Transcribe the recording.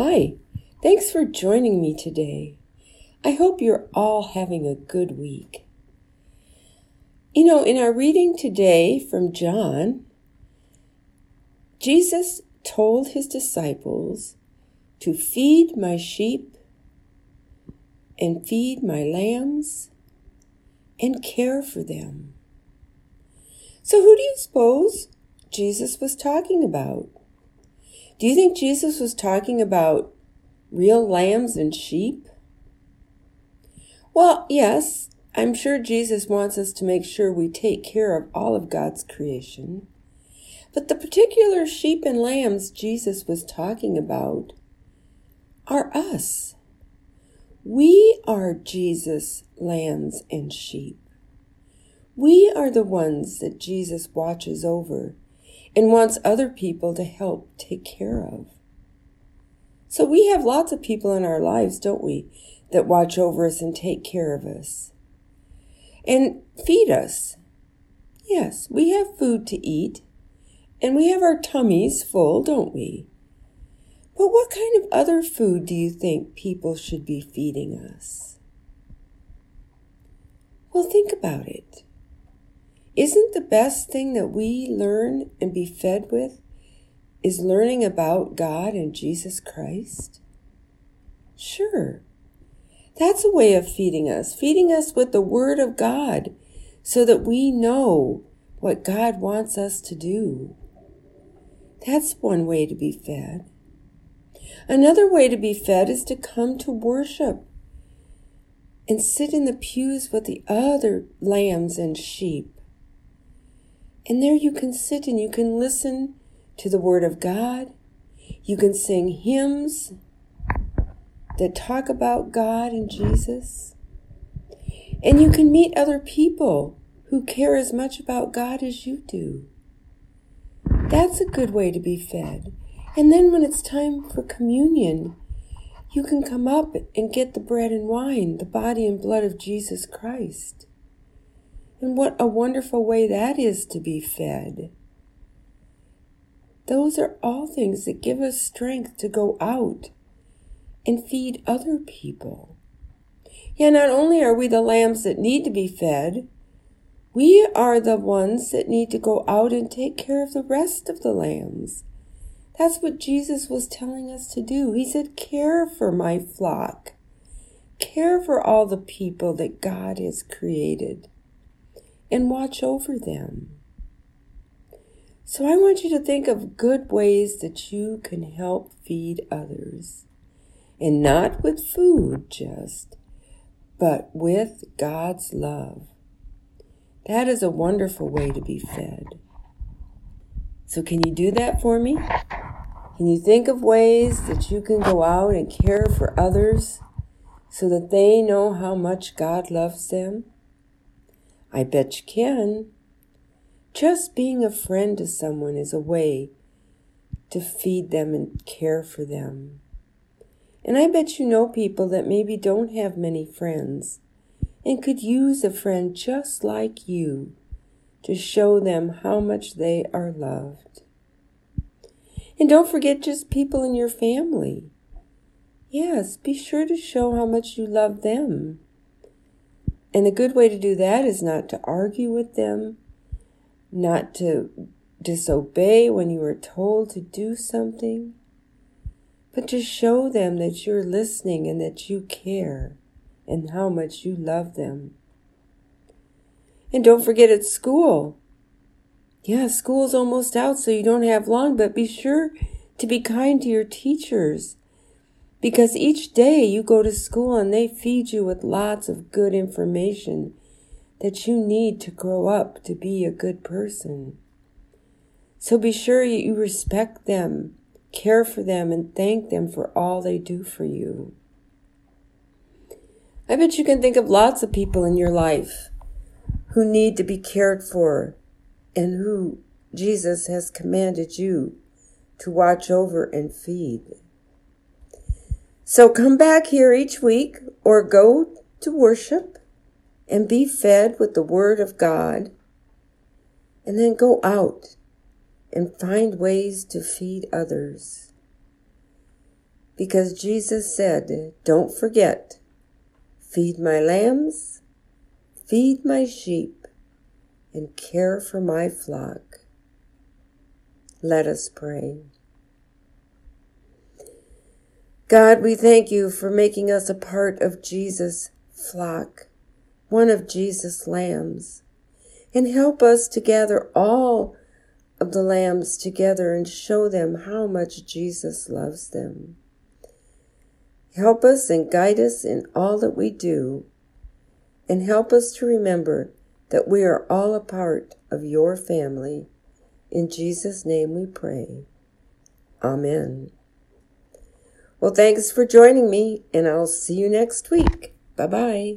Hi, thanks for joining me today. I hope you're all having a good week. You know, in our reading today from John, Jesus told his disciples to feed my sheep and feed my lambs and care for them. So, who do you suppose Jesus was talking about? Do you think Jesus was talking about real lambs and sheep? Well, yes, I'm sure Jesus wants us to make sure we take care of all of God's creation. But the particular sheep and lambs Jesus was talking about are us. We are Jesus' lambs and sheep. We are the ones that Jesus watches over and wants other people to help take care of. So we have lots of people in our lives, don't we, that watch over us and take care of us and feed us. Yes, we have food to eat and we have our tummies full, don't we? But what kind of other food do you think people should be feeding us? Well, think about it. Isn't the best thing that we learn and be fed with is learning about God and Jesus Christ? Sure. That's a way of feeding us, feeding us with the Word of God so that we know what God wants us to do. That's one way to be fed. Another way to be fed is to come to worship and sit in the pews with the other lambs and sheep and there you can sit and you can listen to the Word of God. You can sing hymns that talk about God and Jesus. And you can meet other people who care as much about God as you do. That's a good way to be fed. And then when it's time for communion, you can come up and get the bread and wine, the body and blood of Jesus Christ. And what a wonderful way that is to be fed. Those are all things that give us strength to go out and feed other people. Yeah, not only are we the lambs that need to be fed, we are the ones that need to go out and take care of the rest of the lambs. That's what Jesus was telling us to do. He said, Care for my flock, care for all the people that God has created and watch over them. So I want you to think of good ways that you can help feed others. And not with food just, but with God's love. That is a wonderful way to be fed. So can you do that for me? Can you think of ways that you can go out and care for others so that they know how much God loves them? I bet you can. Just being a friend to someone is a way to feed them and care for them. And I bet you know people that maybe don't have many friends and could use a friend just like you to show them how much they are loved. And don't forget just people in your family. Yes, be sure to show how much you love them. And a good way to do that is not to argue with them, not to disobey when you are told to do something, but to show them that you're listening and that you care and how much you love them. And don't forget at school. Yeah, school's almost out, so you don't have long, but be sure to be kind to your teachers because each day you go to school and they feed you with lots of good information that you need to grow up to be a good person. So be sure you respect them, care for them, and thank them for all they do for you. I bet you can think of lots of people in your life who need to be cared for and who Jesus has commanded you to watch over and feed. So come back here each week or go to worship and be fed with the Word of God. And then go out and find ways to feed others. because Jesus said, Don't forget, feed my lambs, feed my sheep, and care for my flock. Let us pray. God, we thank you for making us a part of Jesus' flock, one of Jesus' lambs, and help us to gather all of the lambs together and show them how much Jesus loves them. Help us and guide us in all that we do, and help us to remember that we are all a part of your family. In Jesus' name we pray. Amen. Well, thanks for joining me, and I'll see you next week. Bye bye.